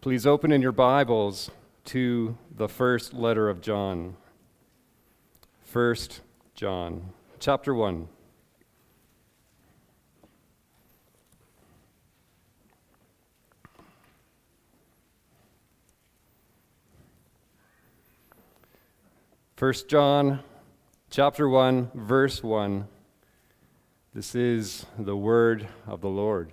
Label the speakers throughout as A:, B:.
A: Please open in your Bibles to the first letter of John. First John, chapter 1. First John chapter 1 verse 1 This is the word of the Lord.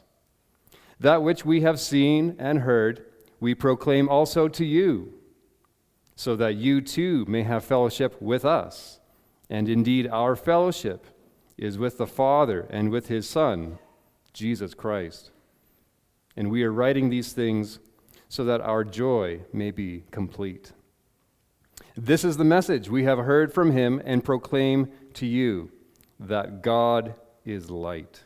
A: That which we have seen and heard, we proclaim also to you, so that you too may have fellowship with us. And indeed, our fellowship is with the Father and with his Son, Jesus Christ. And we are writing these things so that our joy may be complete. This is the message we have heard from him and proclaim to you that God is light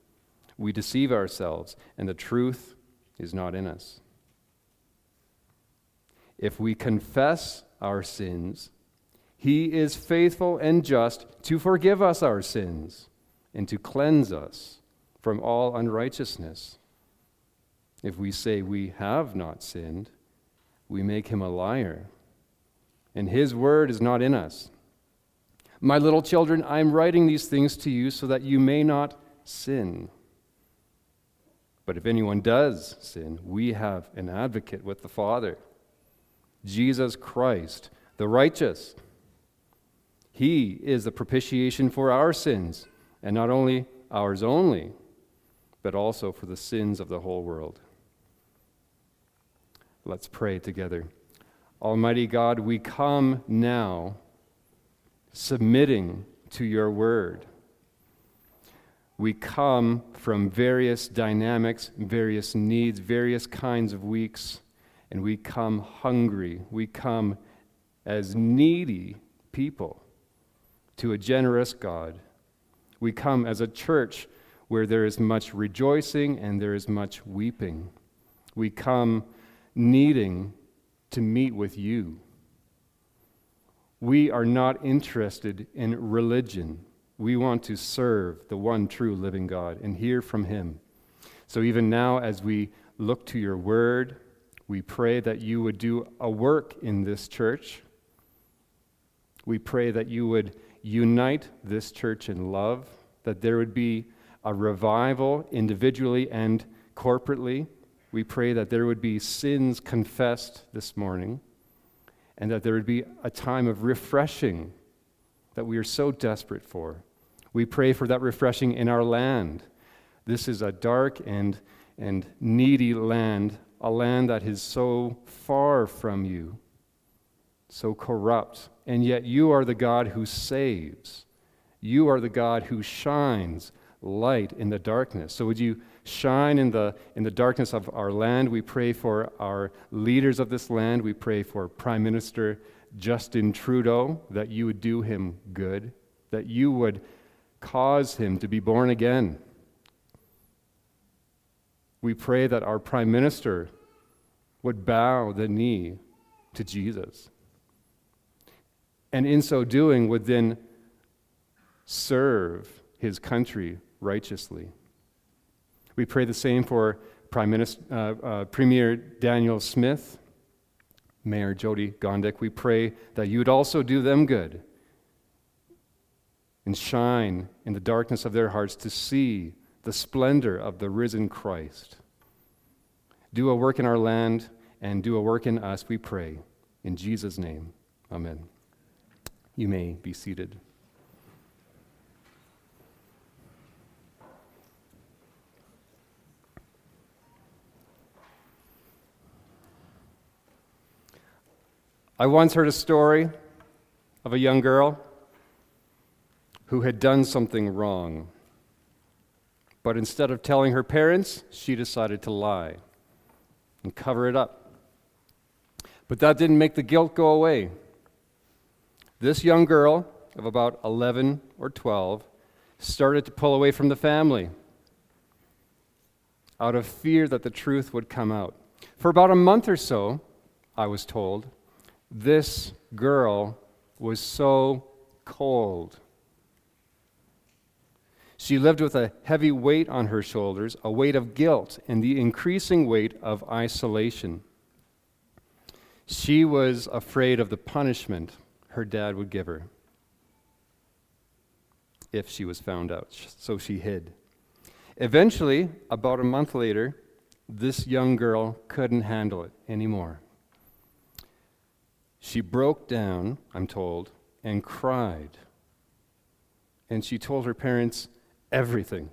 A: we deceive ourselves, and the truth is not in us. If we confess our sins, he is faithful and just to forgive us our sins and to cleanse us from all unrighteousness. If we say we have not sinned, we make him a liar, and his word is not in us. My little children, I am writing these things to you so that you may not sin. But if anyone does sin, we have an advocate with the Father, Jesus Christ, the righteous. He is the propitiation for our sins, and not only ours only, but also for the sins of the whole world. Let's pray together. Almighty God, we come now submitting to your word we come from various dynamics, various needs, various kinds of weeks, and we come hungry. We come as needy people to a generous God. We come as a church where there is much rejoicing and there is much weeping. We come needing to meet with you. We are not interested in religion. We want to serve the one true living God and hear from Him. So even now, as we look to your word, we pray that you would do a work in this church. We pray that you would unite this church in love, that there would be a revival individually and corporately. We pray that there would be sins confessed this morning, and that there would be a time of refreshing that we are so desperate for. We pray for that refreshing in our land. This is a dark and, and needy land, a land that is so far from you, so corrupt. And yet you are the God who saves. You are the God who shines light in the darkness. So would you shine in the, in the darkness of our land? We pray for our leaders of this land. We pray for Prime Minister Justin Trudeau that you would do him good, that you would cause him to be born again. We pray that our prime minister would bow the knee to Jesus. And in so doing, would then serve his country righteously. We pray the same for Prime Minister, uh, uh, Premier Danielle Smith, Mayor Jyoti Gondek. We pray that you would also do them good and shine in the darkness of their hearts to see the splendor of the risen Christ. Do a work in our land and do a work in us, we pray. In Jesus' name, amen. You may be seated. I once heard a story of a young girl who had done something wrong. But instead of telling her parents, she decided to lie and cover it up. But that didn't make the guilt go away. This young girl of about 11 or 12 started to pull away from the family out of fear that the truth would come out. For about a month or so, I was told, this girl was so cold. She lived with a heavy weight on her shoulders, a weight of guilt, and the increasing weight of isolation. She was afraid of the punishment her dad would give her if she was found out, so she hid. Eventually, about a month later, this young girl couldn't handle it anymore. She broke down, I'm told, and cried. And she told her parents, everything.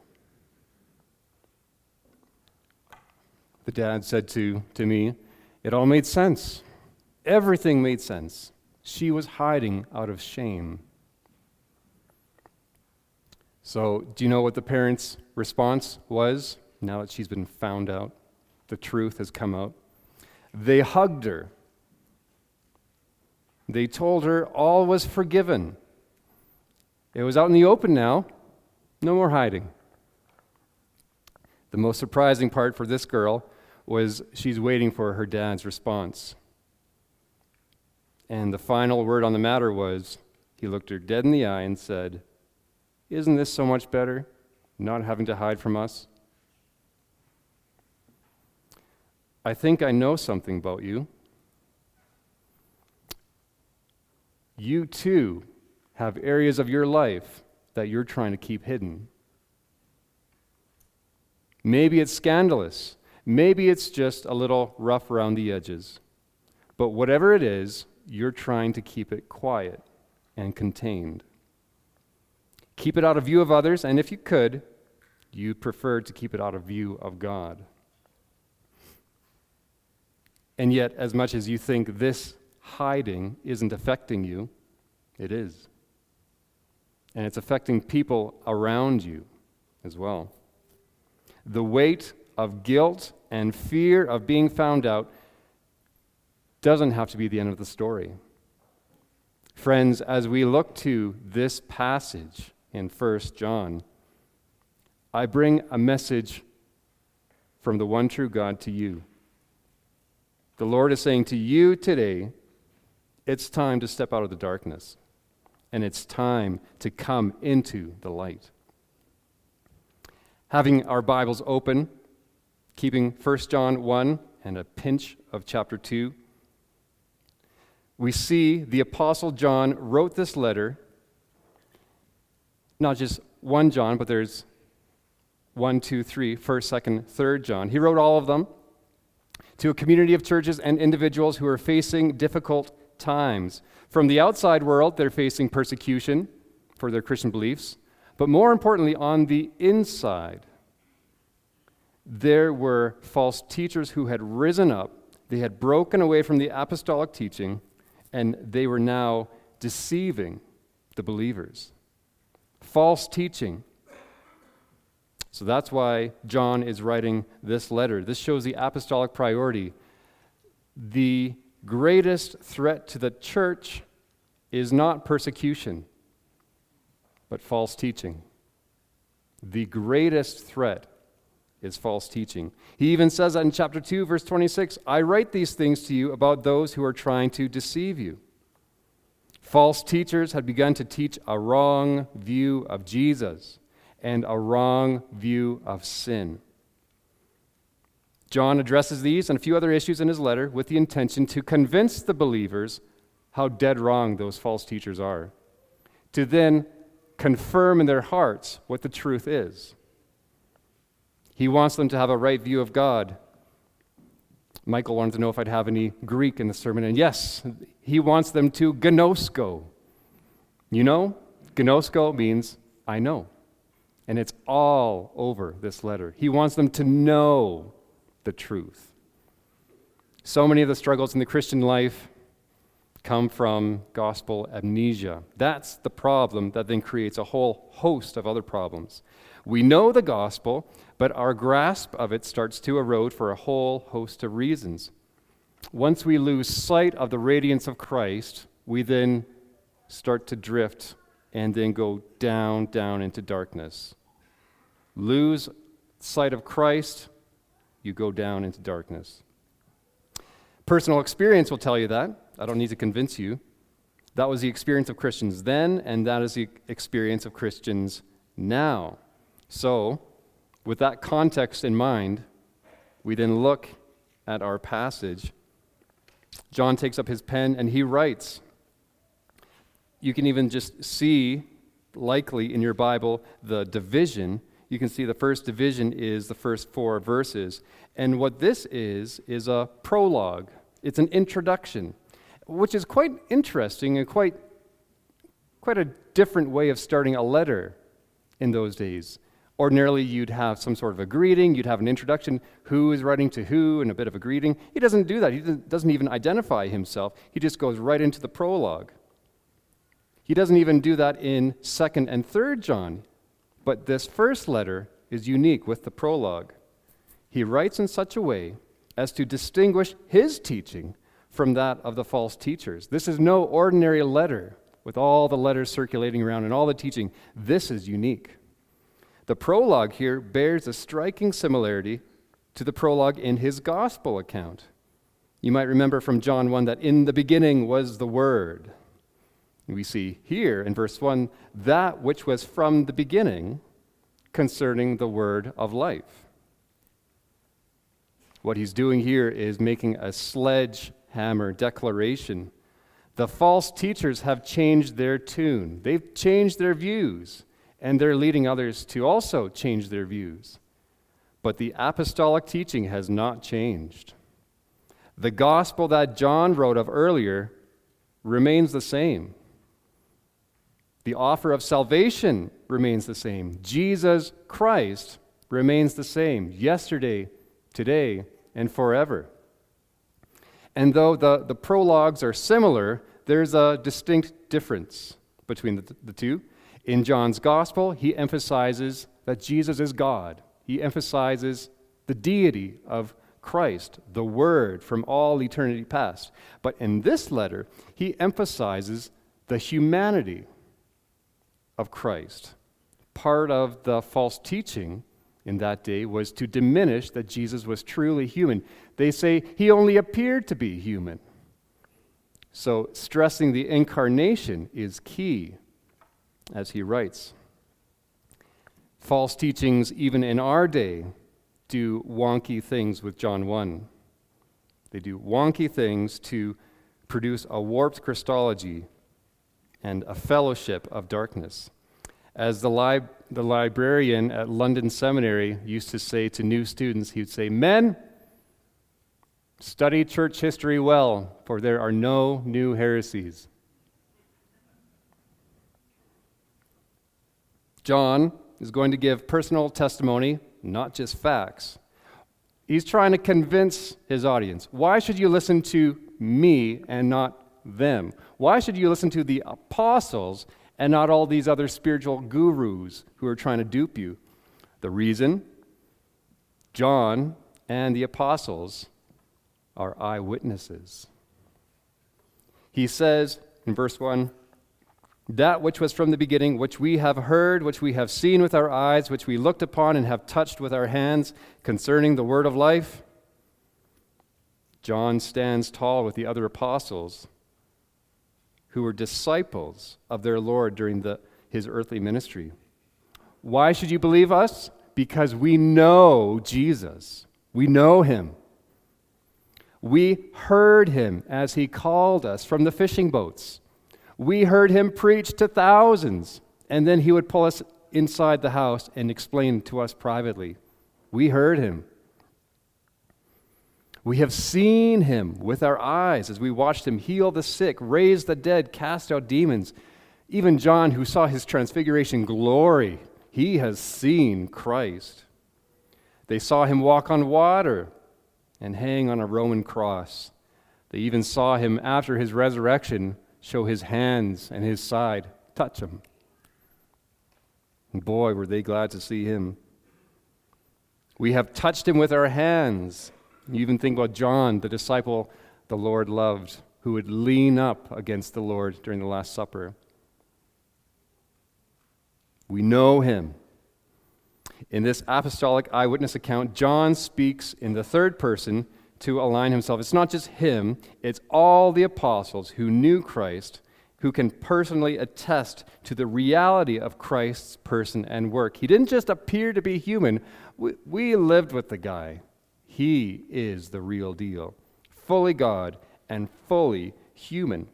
A: The dad said to, to me, It all made sense. Everything made sense. She was hiding out of shame. So, do you know what the parents' response was now that she's been found out? The truth has come out. They hugged her. They told her all was forgiven. It was out in the open now. No more hiding. The most surprising part for this girl was she's waiting for her dad's response. And the final word on the matter was he looked her dead in the eye and said, Isn't this so much better, not having to hide from us? I think I know something about you. You too have areas of your life that you're trying to keep hidden. Maybe it's scandalous. Maybe it's just a little rough around the edges. But whatever it is, you're trying to keep it quiet and contained. Keep it out of view of others, and if you could, you prefer to keep it out of view of God. And yet, as much as you think this hiding isn't affecting you, it is and it's affecting people around you as well. The weight of guilt and fear of being found out doesn't have to be the end of the story. Friends, as we look to this passage in 1 John, I bring a message from the one true God to you. The Lord is saying to you today, it's time to step out of the darkness and it's time to come into the light. Having our Bibles open, keeping 1 John 1 and a pinch of chapter 2, we see the Apostle John wrote this letter, not just one John, but there's one, two, three, first, second, third John. He wrote all of them to a community of churches and individuals who are facing difficult times. From the outside world, they're facing persecution for their Christian beliefs. But more importantly, on the inside, there were false teachers who had risen up. They had broken away from the apostolic teaching, and they were now deceiving the believers. False teaching. So that's why John is writing this letter. This shows the apostolic priority. The greatest threat to the church is not persecution, but false teaching. The greatest threat is false teaching. He even says that in chapter 2, verse 26 I write these things to you about those who are trying to deceive you. False teachers had begun to teach a wrong view of Jesus and a wrong view of sin. John addresses these and a few other issues in his letter with the intention to convince the believers how dead wrong those false teachers are, to then confirm in their hearts what the truth is. He wants them to have a right view of God Michael wanted to know if I'd have any Greek in the sermon, and yes, he wants them to gnosko. You know, gnosko means I know. And it's all over this letter. He wants them to know the truth. So many of the struggles in the Christian life come from gospel amnesia. That's the problem that then creates a whole host of other problems. We know the gospel, but our grasp of it starts to erode for a whole host of reasons. Once we lose sight of the radiance of Christ, we then start to drift and then go down, down into darkness. Lose sight of Christ, you go down into darkness. Personal experience will tell you that. I don't need to convince you. That was the experience of Christians then, and that is the experience of Christians now. So, with that context in mind, we then look at our passage. John takes up his pen and he writes. You can even just see, likely in your Bible, the division. You can see the first division is the first four verses. And what this is, is a prologue. It's an introduction, which is quite interesting and quite, quite a different way of starting a letter in those days. Ordinarily, you'd have some sort of a greeting, you'd have an introduction, who is writing to who, and a bit of a greeting. He doesn't do that. He doesn't even identify himself, he just goes right into the prologue. He doesn't even do that in 2nd and 3rd John. But this first letter is unique with the prologue. He writes in such a way as to distinguish his teaching from that of the false teachers. This is no ordinary letter with all the letters circulating around and all the teaching. This is unique. The prologue here bears a striking similarity to the prologue in his gospel account. You might remember from John 1 that in the beginning was the Word. We see here in verse 1 that which was from the beginning concerning the Word of life. What he's doing here is making a sledgehammer declaration. The false teachers have changed their tune, they've changed their views, and they're leading others to also change their views. But the apostolic teaching has not changed. The gospel that John wrote of earlier remains the same. The offer of salvation remains the same. Jesus Christ remains the same yesterday, today, and forever. And though the, the prologues are similar, there's a distinct difference between the, the two. In John's gospel, he emphasizes that Jesus is God, he emphasizes the deity of Christ, the Word from all eternity past. But in this letter, he emphasizes the humanity of Christ. Part of the false teaching in that day was to diminish that Jesus was truly human. They say he only appeared to be human. So, stressing the incarnation is key, as he writes. False teachings, even in our day, do wonky things with John 1. They do wonky things to produce a warped Christology and a fellowship of darkness. As the, lib- the librarian at London Seminary used to say to new students, he would say, Men, study church history well, for there are no new heresies. John is going to give personal testimony, not just facts. He's trying to convince his audience. Why should you listen to me and not them? Why should you listen to the apostles and not all these other spiritual gurus who are trying to dupe you. The reason John and the apostles are eyewitnesses. He says in verse 1 that which was from the beginning, which we have heard, which we have seen with our eyes, which we looked upon and have touched with our hands concerning the word of life. John stands tall with the other apostles who were disciples of their Lord during the, his earthly ministry. Why should you believe us? Because we know Jesus. We know him. We heard him as he called us from the fishing boats. We heard him preach to thousands, and then he would pull us inside the house and explain to us privately. We heard him. We have seen him with our eyes as we watched him heal the sick, raise the dead, cast out demons. Even John, who saw his transfiguration glory, he has seen Christ. They saw him walk on water and hang on a Roman cross. They even saw him after his resurrection show his hands and his side, touch him. And boy, were they glad to see him. We have touched him with our hands. You even think about John, the disciple the Lord loved, who would lean up against the Lord during the Last Supper. We know him. In this apostolic eyewitness account, John speaks in the third person to align himself. It's not just him, it's all the apostles who knew Christ who can personally attest to the reality of Christ's person and work. He didn't just appear to be human, we, we lived with the guy. He is the real deal, fully God and fully human.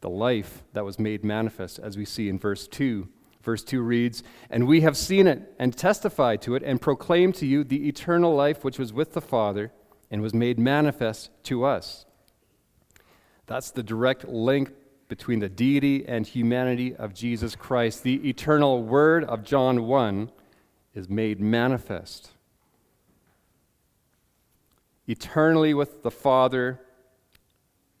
A: The life that was made manifest, as we see in verse 2 Verse 2 reads, And we have seen it and testified to it and proclaimed to you the eternal life which was with the Father and was made manifest to us. That's the direct link between the deity and humanity of Jesus Christ. The eternal word of John 1 is made manifest. Eternally with the Father,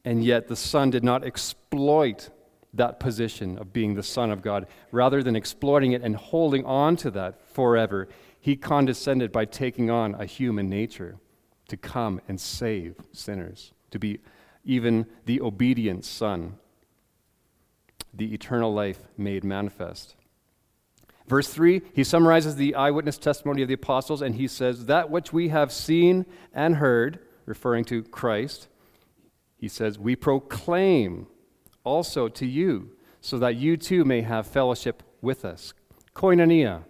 A: and yet the Son did not exploit that position of being the Son of God. Rather than exploiting it and holding on to that forever, he condescended by taking on a human nature to come and save sinners, to be even the obedient Son, the eternal life made manifest. Verse 3, he summarizes the eyewitness testimony of the apostles and he says, That which we have seen and heard, referring to Christ, he says, We proclaim also to you, so that you too may have fellowship with us. Koinonia,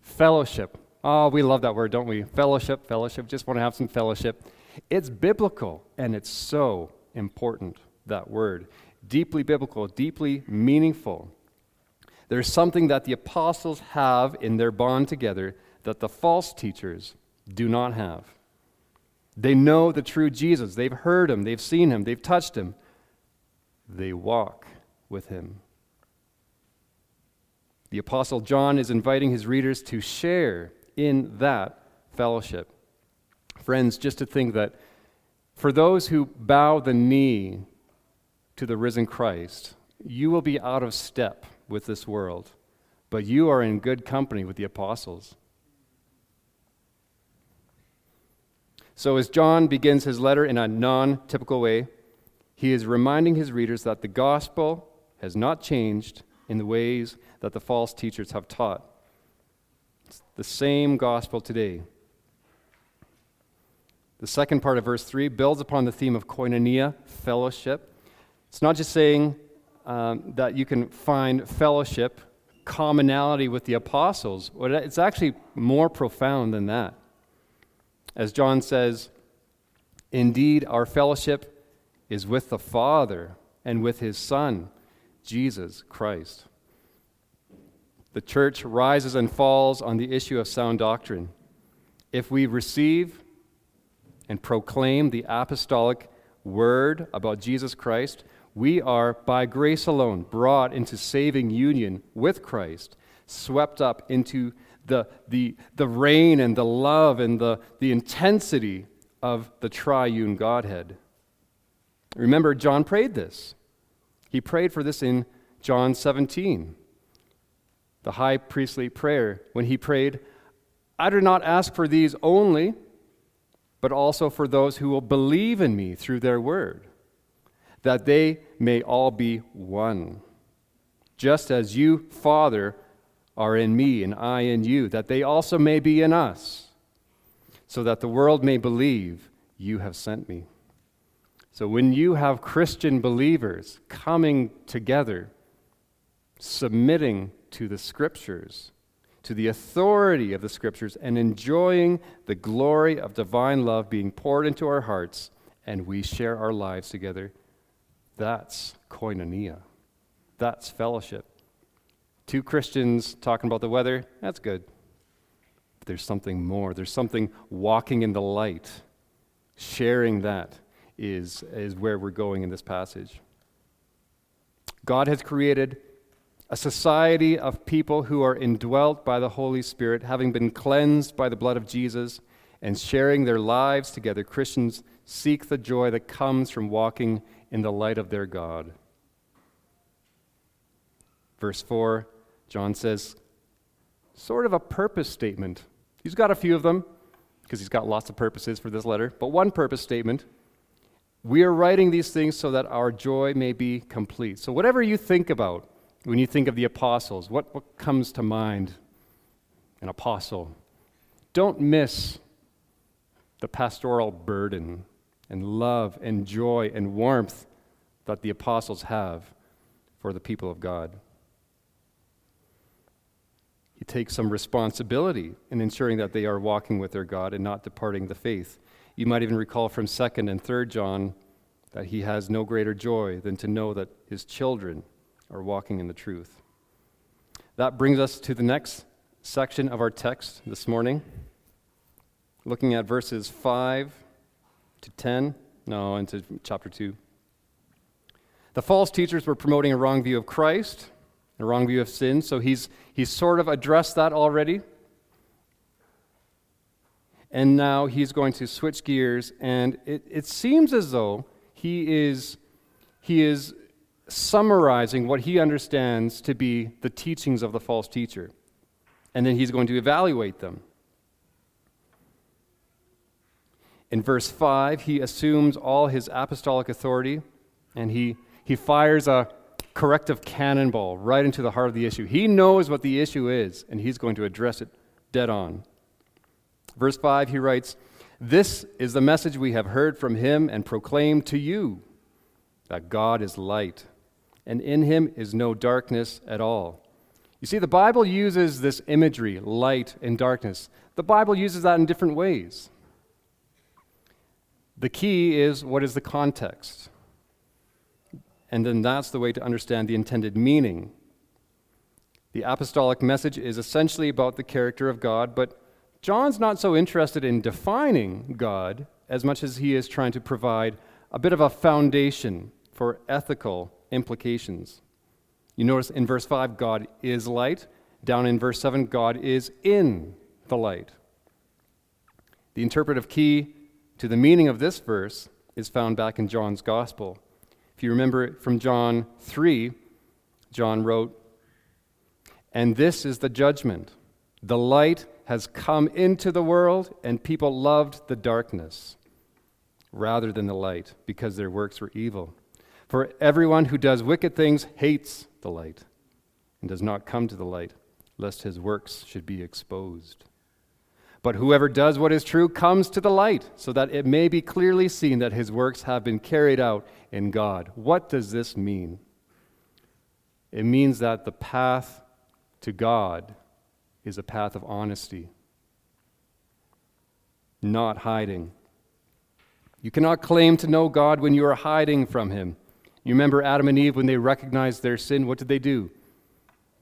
A: fellowship. Oh, we love that word, don't we? Fellowship, fellowship, just want to have some fellowship. It's biblical, and it's so important, that word. Deeply biblical, deeply meaningful. There's something that the apostles have in their bond together that the false teachers do not have. They know the true Jesus. They've heard him, they've seen him, they've touched him they walk with him. The Apostle John is inviting his readers to share in that fellowship. Friends, just to think that for those who bow the knee to the risen Christ, you will be out of step with this world, but you are in good company with the apostles. So, as John begins his letter in a non typical way, he is reminding his readers that the gospel has not changed in the ways that the false teachers have taught. It's the same gospel today. The second part of verse 3 builds upon the theme of koinonia, fellowship. It's not just saying um, that you can find fellowship, commonality with the apostles, it's actually more profound than that. As John says, Indeed, our fellowship is with the Father and with his Son, Jesus Christ. The church rises and falls on the issue of sound doctrine. If we receive and proclaim the apostolic word about Jesus Christ, we are, by grace alone, brought into saving union with Christ, swept up into the, the, the reign and the love and the, the intensity of the triune Godhead. Remember, John prayed this. He prayed for this in John 17, the high priestly prayer, when he prayed, I do not ask for these only, but also for those who will believe in me through their word, that they may all be one. Just as you, Father, are in me and I in you, that they also may be in us, so that the world may believe you have sent me. So when you have Christian believers coming together, submitting to the scriptures, to the authority of the scriptures, and enjoying the glory of divine love being poured into our hearts, and we share our lives together, that's koinonia. That's fellowship. Two Christians talking about the weather, that's good. But there's something more. There's something walking in the light. Sharing that is, is where we're going in this passage. God has created a society of people who are indwelt by the Holy Spirit, having been cleansed by the blood of Jesus and sharing their lives together. Christians seek the joy that comes from walking in the light of their God. Verse 4, John says, sort of a purpose statement. He's got a few of them because he's got lots of purposes for this letter, but one purpose statement. We are writing these things so that our joy may be complete. So, whatever you think about when you think of the apostles, what, what comes to mind? An apostle. Don't miss the pastoral burden and love and joy and warmth that the apostles have for the people of God. He takes some responsibility in ensuring that they are walking with their God and not departing the faith. You might even recall from 2nd and 3rd John that he has no greater joy than to know that his children are walking in the truth. That brings us to the next section of our text this morning, looking at verses 5 to 10, no, into chapter 2. The false teachers were promoting a wrong view of Christ, a wrong view of sin, so he's, he's sort of addressed that already. And now he's going to switch gears, and it, it seems as though he is, he is summarizing what he understands to be the teachings of the false teacher. And then he's going to evaluate them. In verse 5, he assumes all his apostolic authority and he, he fires a corrective cannonball right into the heart of the issue. He knows what the issue is and he's going to address it dead on. Verse 5, he writes, This is the message we have heard from him and proclaimed to you that God is light and in him is no darkness at all. You see, the Bible uses this imagery, light and darkness. The Bible uses that in different ways. The key is what is the context? And then that's the way to understand the intended meaning. The apostolic message is essentially about the character of God, but John's not so interested in defining God as much as he is trying to provide a bit of a foundation for ethical implications. You notice in verse 5, God is light. Down in verse 7, God is in the light. The interpretive key to the meaning of this verse is found back in John's Gospel. If you remember from John 3, John wrote, And this is the judgment. The light has come into the world, and people loved the darkness rather than the light because their works were evil. For everyone who does wicked things hates the light and does not come to the light, lest his works should be exposed. But whoever does what is true comes to the light, so that it may be clearly seen that his works have been carried out in God. What does this mean? It means that the path to God is a path of honesty, not hiding. You cannot claim to know God when you are hiding from him. You remember Adam and Eve when they recognized their sin, what did they do?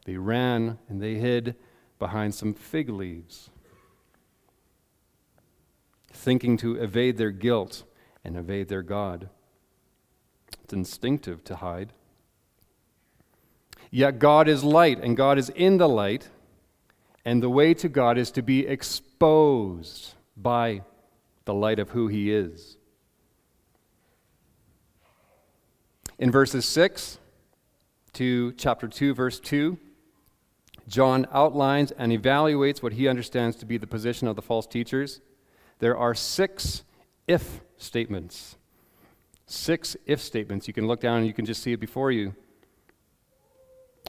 A: They ran and they hid behind some fig leaves, thinking to evade their guilt and evade their God. It's instinctive to hide. Yet God is light, and God is in the light, and the way to God is to be exposed by the light of who He is. In verses 6 to chapter 2, verse 2, John outlines and evaluates what he understands to be the position of the false teachers. There are six if statements. Six if statements. You can look down and you can just see it before you.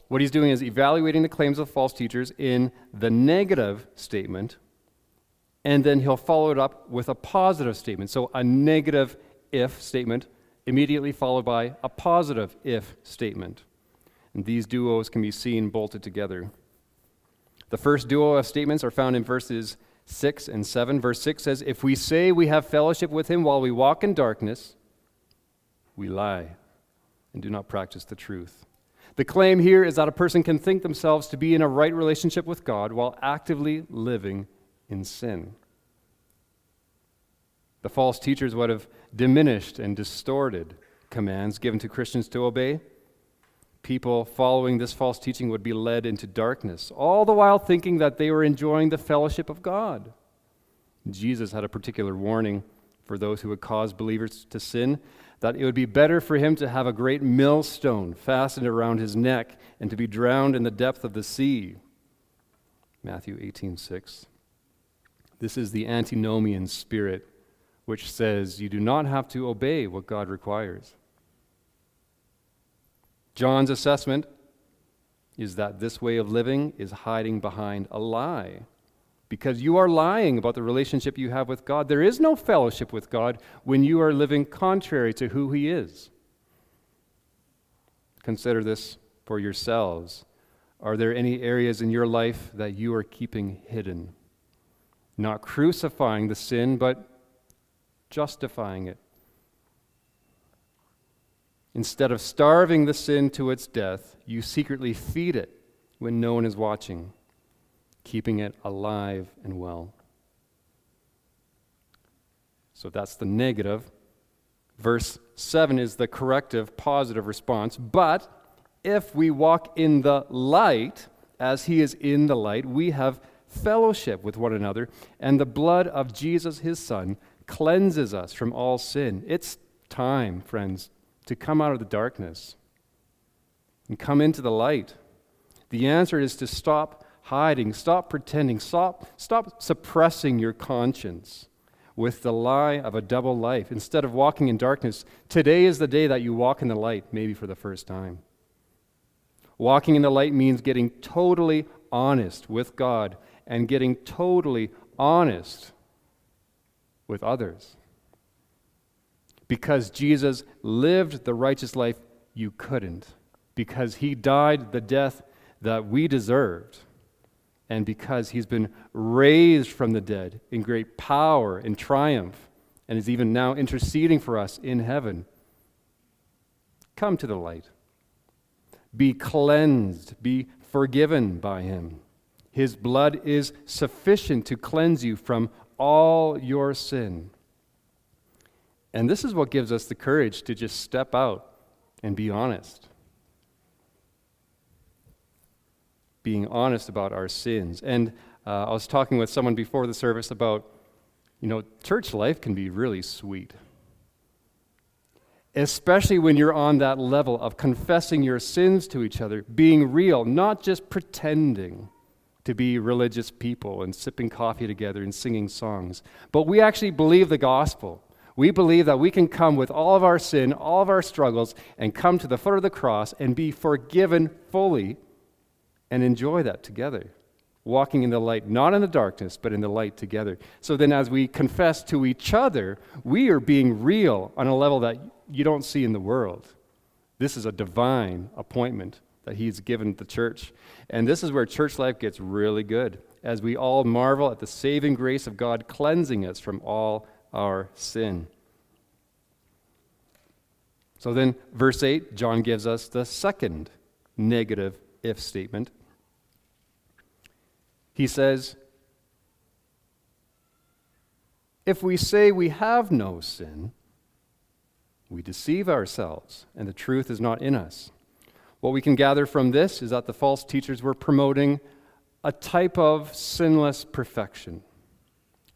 A: What he's doing is evaluating the claims of false teachers in the negative statement, and then he'll follow it up with a positive statement. So, a negative if statement immediately followed by a positive if statement. And these duos can be seen bolted together. The first duo of statements are found in verses 6 and 7. Verse 6 says, If we say we have fellowship with him while we walk in darkness, we lie and do not practice the truth. The claim here is that a person can think themselves to be in a right relationship with God while actively living in sin. The false teachers would have diminished and distorted commands given to Christians to obey. People following this false teaching would be led into darkness, all the while thinking that they were enjoying the fellowship of God. Jesus had a particular warning for those who would cause believers to sin that it would be better for him to have a great millstone fastened around his neck and to be drowned in the depth of the sea. Matthew 18:6. This is the antinomian spirit which says you do not have to obey what God requires. John's assessment is that this way of living is hiding behind a lie because you are lying about the relationship you have with God. There is no fellowship with God when you are living contrary to who He is. Consider this for yourselves. Are there any areas in your life that you are keeping hidden? Not crucifying the sin, but justifying it. Instead of starving the sin to its death, you secretly feed it when no one is watching keeping it alive and well. So that's the negative. Verse 7 is the corrective, positive response. But if we walk in the light, as he is in the light, we have fellowship with one another, and the blood of Jesus, his Son, cleanses us from all sin. It's time, friends, to come out of the darkness and come into the light. The answer is to stop hiding. Stop pretending. Stop, stop suppressing your conscience with the lie of a double life. Instead of walking in darkness, today is the day that you walk in the light, maybe for the first time. Walking in the light means getting totally honest with God and getting totally honest with others. Because Jesus lived the righteous life you couldn't, because he died the death that we deserved and because he's been raised from the dead in great power and triumph, and is even now interceding for us in heaven. Come to the light. Be cleansed, be forgiven by him. His blood is sufficient to cleanse you from all your sin. And this is what gives us the courage to just step out and be honest. being honest about our sins. And uh, I was talking with someone before the service about, you know, church life can be really sweet. Especially when you're on that level of confessing your sins to each other, being real, not just pretending to be religious people and sipping coffee together and singing songs. But we actually believe the gospel. We believe that we can come with all of our sin, all of our struggles, and come to the foot of the cross and be forgiven fully and enjoy that together. Walking in the light, not in the darkness, but in the light together. So then, as we confess to each other, we are being real on a level that you don't see in the world. This is a divine appointment that He's given the church. And this is where church life gets really good, as we all marvel at the saving grace of God cleansing us from all our sin. So then, verse 8, John gives us the second negative if statement. He says, If we say we have no sin, we deceive ourselves, and the truth is not in us. What we can gather from this is that the false teachers were promoting a type of sinless perfection.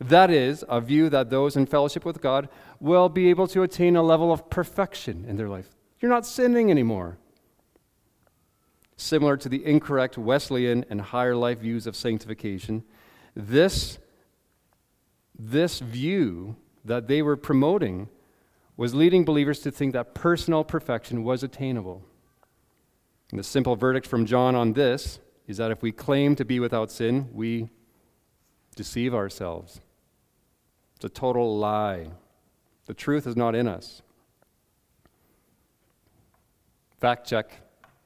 A: That is, a view that those in fellowship with God will be able to attain a level of perfection in their life. You're not sinning anymore similar to the incorrect Wesleyan and higher life views of sanctification. This, this view that they were promoting was leading believers to think that personal perfection was attainable. And the simple verdict from John on this is that if we claim to be without sin, we deceive ourselves. It's a total lie. The truth is not in us. Fact check.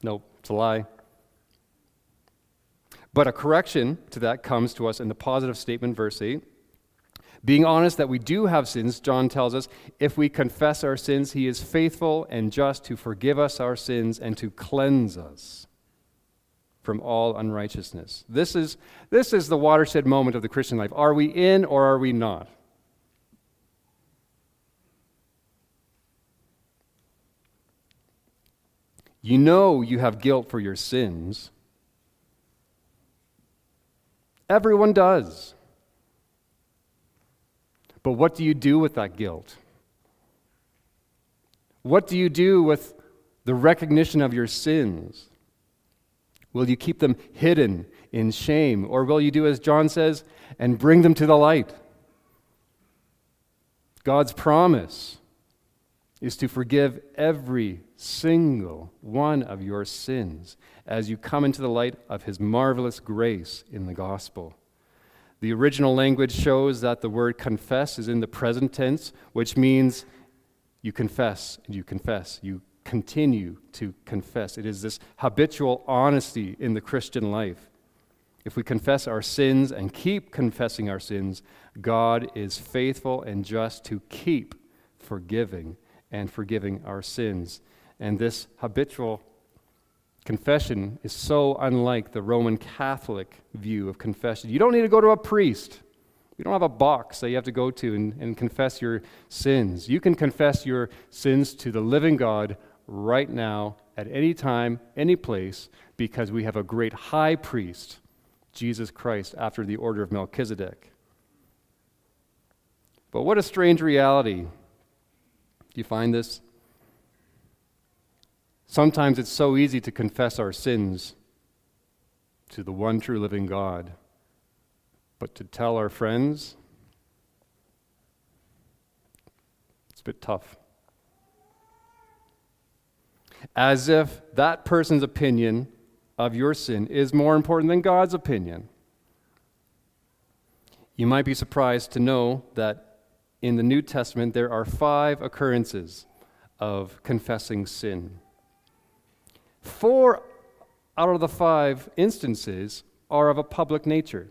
A: Nope. It's a lie. But a correction to that comes to us in the positive statement, verse 8. Being honest that we do have sins, John tells us, if we confess our sins, he is faithful and just to forgive us our sins and to cleanse us from all unrighteousness. This is, this is the watershed moment of the Christian life. Are we in or are we not? You know you have guilt for your sins. Everyone does. But what do you do with that guilt? What do you do with the recognition of your sins? Will you keep them hidden in shame? Or will you do as John says and bring them to the light? God's promise is to forgive every single one of your sins as you come into the light of his marvelous grace in the gospel. The original language shows that the word confess is in the present tense, which means you confess and you confess. You continue to confess. It is this habitual honesty in the Christian life. If we confess our sins and keep confessing our sins, God is faithful and just to keep forgiving and forgiving our sins. And this habitual confession is so unlike the Roman Catholic view of confession. You don't need to go to a priest. You don't have a box that you have to go to and, and confess your sins. You can confess your sins to the living God right now, at any time, any place, because we have a great high priest, Jesus Christ, after the order of Melchizedek. But what a strange reality. Do you find this? Sometimes it's so easy to confess our sins to the one true living God. But to tell our friends, it's a bit tough. As if that person's opinion of your sin is more important than God's opinion. You might be surprised to know that in the New Testament there are five occurrences of confessing sin. Four out of the five instances are of a public nature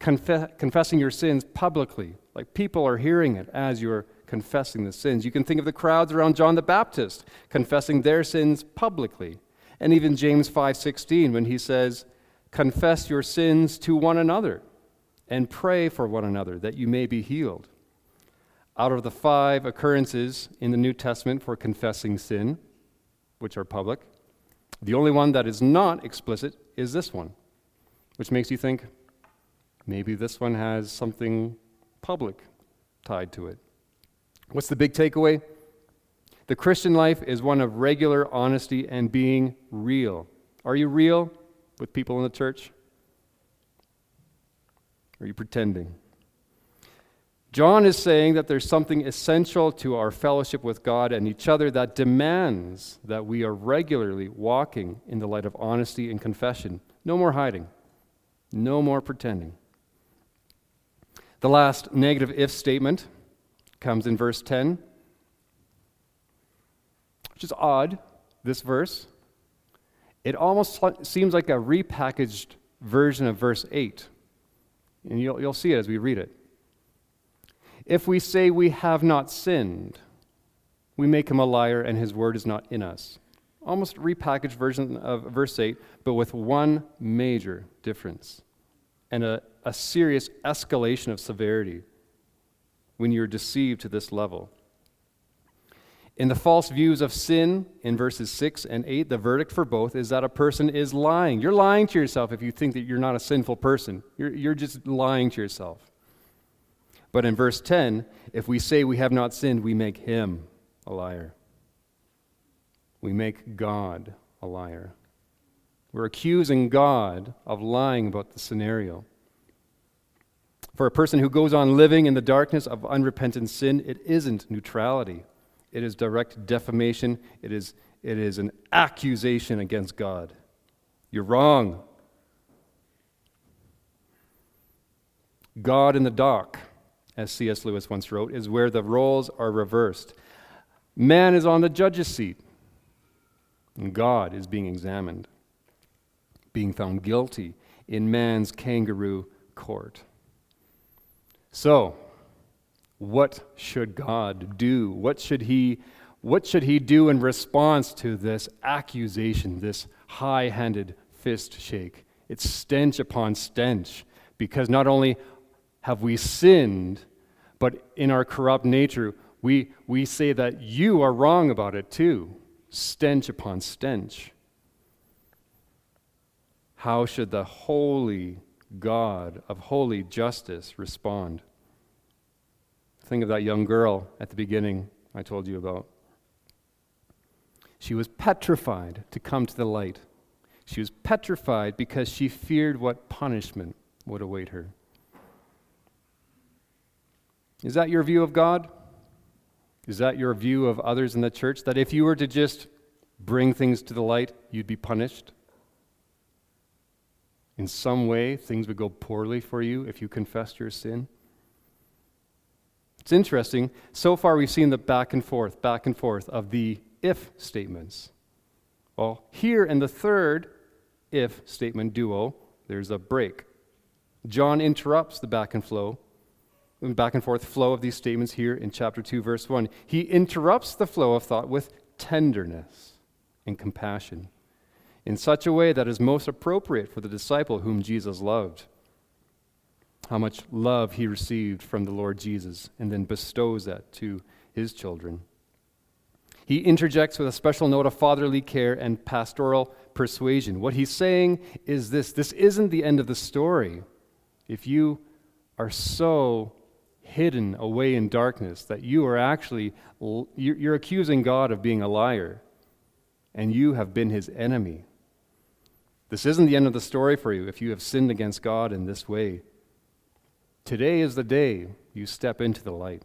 A: conf- confessing your sins publicly. Like people are hearing it as you're confessing the sins. You can think of the crowds around John the Baptist confessing their sins publicly. And even James 5:16 when he says, "Confess your sins to one another and pray for one another that you may be healed." Out of the five occurrences in the New Testament for confessing sin, which are public, the only one that is not explicit is this one, which makes you think, Maybe this one has something public tied to it. What's the big takeaway? The Christian life is one of regular honesty and being real. Are you real with people in the church? Are you pretending? John is saying that there's something essential to our fellowship with God and each other that demands that we are regularly walking in the light of honesty and confession. No more hiding, no more pretending. The last negative if statement comes in verse 10, which is odd, this verse. It almost seems like a repackaged version of verse 8. And you'll, you'll see it as we read it. If we say we have not sinned, we make him a liar and his word is not in us. Almost repackaged version of verse 8, but with one major difference and a, a serious escalation of severity when you're deceived to this level. In the false views of sin in verses 6 and 8, the verdict for both is that a person is lying. You're lying to yourself if you think that you're not a sinful person. You're, you're just lying to yourself. But in verse 10, if we say we have not sinned, we make him a liar. We make God a liar. We're accusing God of lying about the scenario. For a person who goes on living in the darkness of unrepentant sin, it isn't neutrality. It is direct defamation. It is, it is an accusation against God. You're wrong. God in the dock, as C.S. Lewis once wrote, is where the roles are reversed. Man is on the judge's seat, and God is being examined being found guilty in man's kangaroo court. So, what should God do? What should he what should he do in response to this accusation, this high handed fist shake. It's stench upon stench because not only have we sinned, but in our corrupt nature, we, we say that you are wrong about it too. Stench upon stench. How should the holy God of holy justice respond? Think of that young girl at the beginning I told you about. She was petrified to come to the light. She was petrified because she feared what punishment would await her. Is that your view of God? Is that your view of others in the church? That if you were to just bring things to the light, you'd be punished? In some way, things would go poorly for you if you confessed your sin? It's interesting. So far, we've seen the back and forth, back and forth of the if statements. Well, here in the third if statement duo, there's a break. John interrupts the back and flow, back and forth flow of these statements here in chapter 2, verse 1. He interrupts the flow of thought with tenderness and compassion in such a way that is most appropriate for the disciple whom Jesus loved. How much love he received from the Lord Jesus and then bestows that to his children. He interjects with a special note of fatherly care and pastoral persuasion. What he's saying is this this isn't the end of the story. If you are so hidden away in darkness that you are actually you're accusing God of being a liar and you have been his enemy. This isn't the end of the story for you if you have sinned against God in this way. Today is the day you step into the light.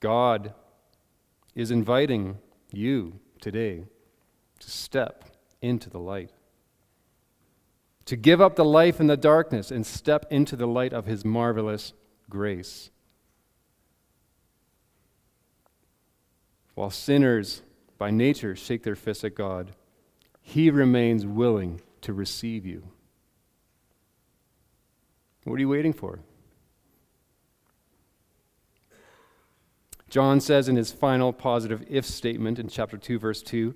A: God is inviting you today to step into the light, to give up the life in the darkness and step into the light of His marvelous grace. While sinners by nature shake their fists at God, He remains willing to receive you. What are you waiting for? John says in his final positive if statement in chapter 2, verse 2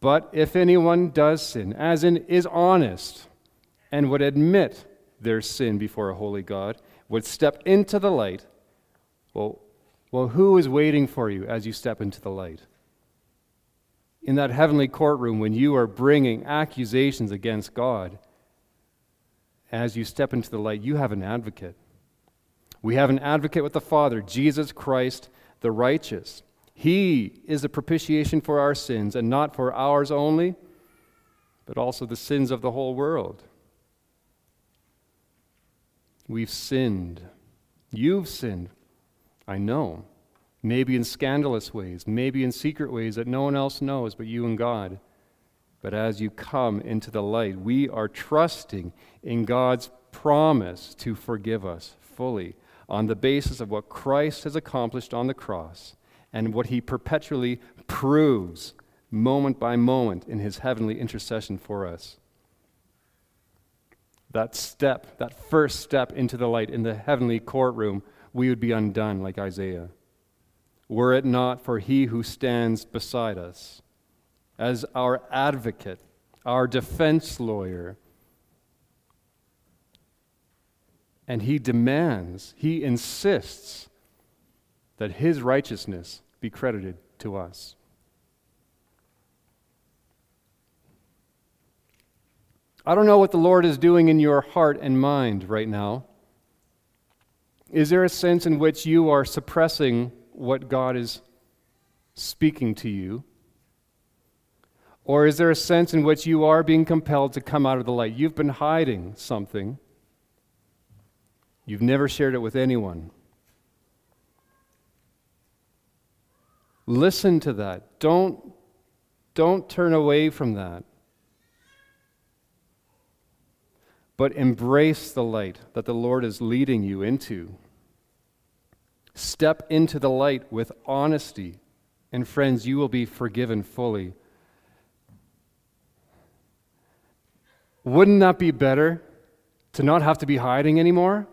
A: But if anyone does sin, as in is honest, and would admit their sin before a holy God, would step into the light, well, well, who is waiting for you as you step into the light? In that heavenly courtroom, when you are bringing accusations against God, as you step into the light, you have an advocate. We have an advocate with the Father, Jesus Christ the righteous. He is a propitiation for our sins, and not for ours only, but also the sins of the whole world. We've sinned. You've sinned. I know. Maybe in scandalous ways, maybe in secret ways that no one else knows but you and God. But as you come into the light, we are trusting in God's promise to forgive us fully on the basis of what Christ has accomplished on the cross and what he perpetually proves moment by moment in his heavenly intercession for us. That step, that first step into the light in the heavenly courtroom, we would be undone like Isaiah. Were it not for he who stands beside us as our advocate, our defense lawyer, And he demands, he insists that his righteousness be credited to us. I don't know what the Lord is doing in your heart and mind right now. Is there a sense in which you are suppressing what God is speaking to you? Or is there a sense in which you are being compelled to come out of the light? You've been hiding something You've never shared it with anyone. Listen to that. Don't, don't turn away from that. But embrace the light that the Lord is leading you into. Step into the light with honesty, and friends, you will be forgiven fully. Wouldn't that be better to not have to be hiding anymore?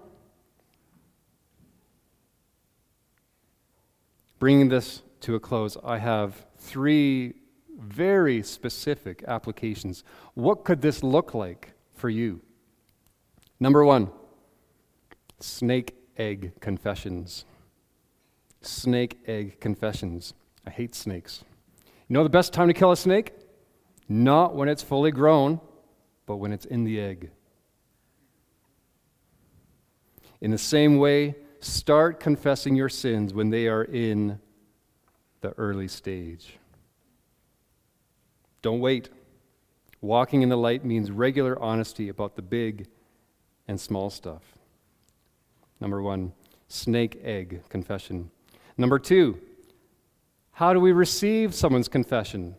A: Bringing this to a close, I have three very specific applications. What could this look like for you? Number one, snake egg confessions. Snake egg confessions. I hate snakes. You know the best time to kill a snake? Not when it's fully grown, but when it's in the egg. In the same way, start confessing your sins when they are in the early stage. Don't wait. Walking in the light means regular honesty about the big and small stuff. Number one, snake egg confession. Number two, how do we receive someone's confession?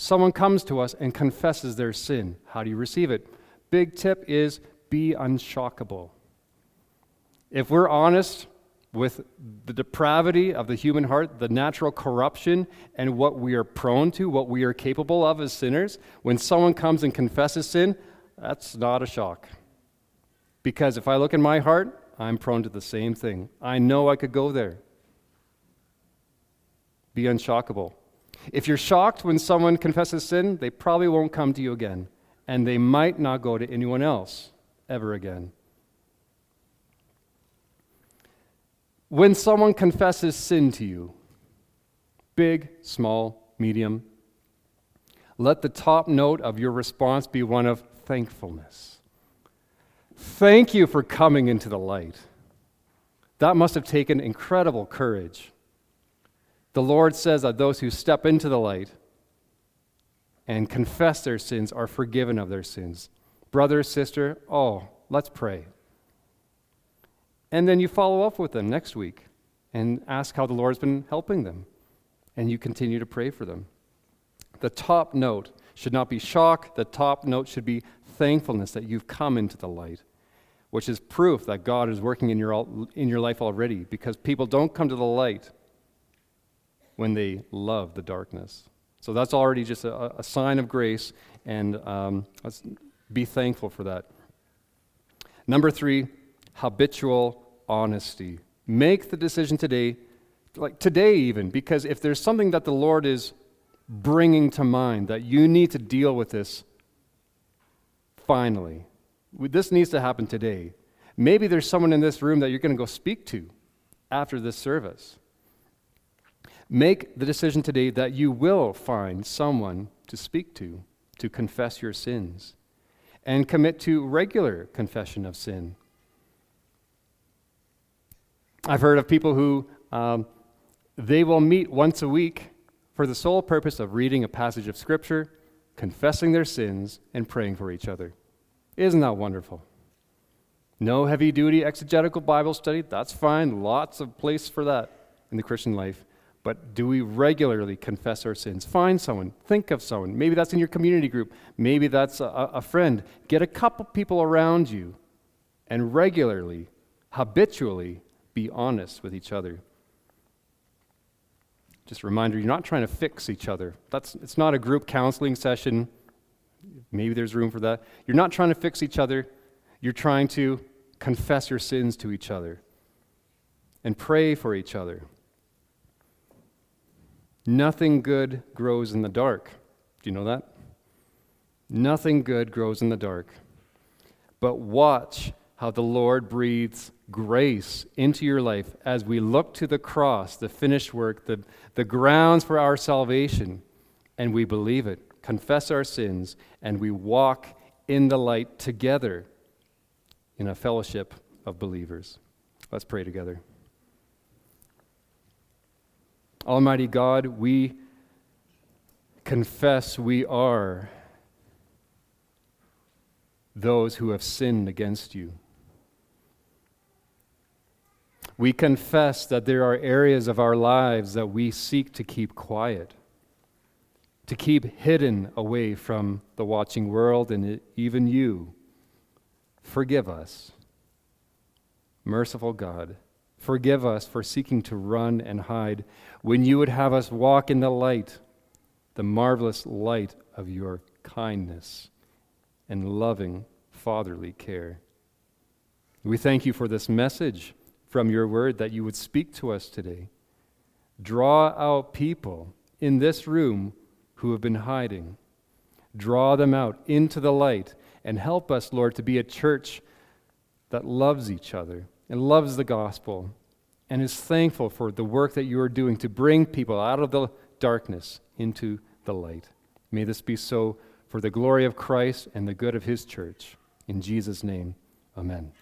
A: Someone comes to us and confesses their sin. How do you receive it? Big tip is be unshockable. If we're honest with the depravity of the human heart, the natural corruption, and what we are prone to, what we are capable of as sinners, when someone comes and confesses sin, that's not a shock. Because if I look in my heart, I'm prone to the same thing. I know I could go there. Be unshockable. If you're shocked when someone confesses sin, they probably won't come to you again, and they might not go to anyone else ever again. When someone confesses sin to you, big, small, medium, let the top note of your response be one of thankfulness. Thank you for coming into the light. That must have taken incredible courage. The Lord says that those who step into the light and confess their sins are forgiven of their sins. Brother, sister, oh, let's pray. And then you follow up with them next week and ask how the Lord's been helping them. And you continue to pray for them. The top note should not be shock, the top note should be thankfulness that you've come into the light, which is proof that God is working in your, in your life already because people don't come to the light when they love the darkness. So that's already just a, a sign of grace, and um, let's be thankful for that. Number three, habitual honesty. Make the decision today, like today even, because if there's something that the Lord is bringing to mind that you need to deal with this finally, this needs to happen today. Maybe there's someone in this room that you're going to go speak to after this service. Make the decision today that you will find someone to speak to, to confess your sins, and commit to regular confession of sin. I've heard of people who um, they will meet once a week for the sole purpose of reading a passage of Scripture, confessing their sins, and praying for each other. Isn't that wonderful? No heavy duty exegetical Bible study, that's fine. Lots of place for that in the Christian life. But do we regularly confess our sins? Find someone, think of someone. Maybe that's in your community group, maybe that's a, a friend. Get a couple people around you and regularly, habitually be honest with each other. Just a reminder, you're not trying to fix each other. That's, it's not a group counseling session. Maybe there's room for that. You're not trying to fix each other. You're trying to confess your sins to each other and pray for each other. Nothing good grows in the dark. Do you know that? Nothing good grows in the dark. But watch how the Lord breathes grace into your life as we look to the cross, the finished work, the, the grounds for our salvation, and we believe it, confess our sins, and we walk in the light together in a fellowship of believers. Let's pray together. Almighty God, we confess we are those who have sinned against you. We confess that there are areas of our lives that we seek to keep quiet, to keep hidden away from the watching world and even you. Forgive us. Merciful God, forgive us for seeking to run and hide when you would have us walk in the light, the marvelous light of your kindness and loving fatherly care. We thank you for this message from your word that you would speak to us today. Draw out people in this room who have been hiding. Draw them out into the light and help us, Lord, to be a church that loves each other and loves the gospel and is thankful for the work that you are doing to bring people out of the darkness into the light. May this be so for the glory of Christ and the good of his church. In Jesus' name, amen.